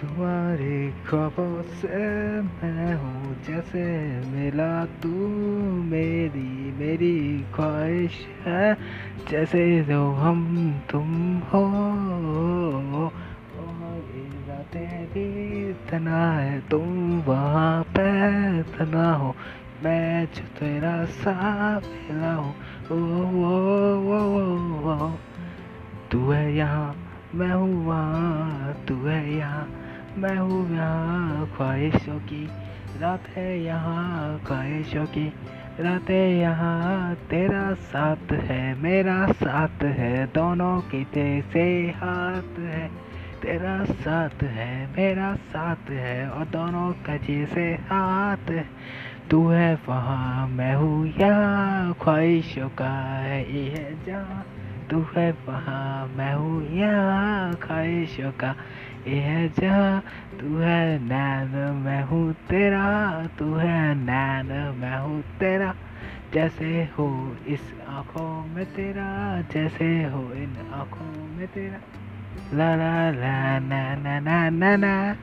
ख्वाबों से मैं हूँ जैसे मिला तू मेरी मेरी ख्वाहिश है। जैसे जो हम तुम हो। रातें तना है तुम वहाँ पे तना हो। मैं जो तेरा सा मिला हूँ। ओ, ओ, ओ, ओ, ओ, तू है यहाँ मैं हूँ वहाँ। तू है यहाँ मैं हूँ यहाँ ख्वाहिशों की। रात है यहाँ ख्वाहिशों की। रात है यहाँ तेरा साथ है, मेरा साथ है, दोनों के जैसे हाथ है। तेरा साथ है, मेरा साथ है और दोनों का जैसे हाथ है। तू है वहाँ, मैं हूँ यहाँ, ख्वाहिशों का है, ये जहाँ। तू है वहाँ, मैं हूँ यहाँ ख्वाहिशों का। ये है जहाँ, तू है नैन, मैं हूँ तेरा। तू है नैन, मैं हूँ तेरा। जैसे हो इस आँखों में तेरा, जैसे हो इन आँखों में तेरा। ला ला ला, ना ना ना ना ना।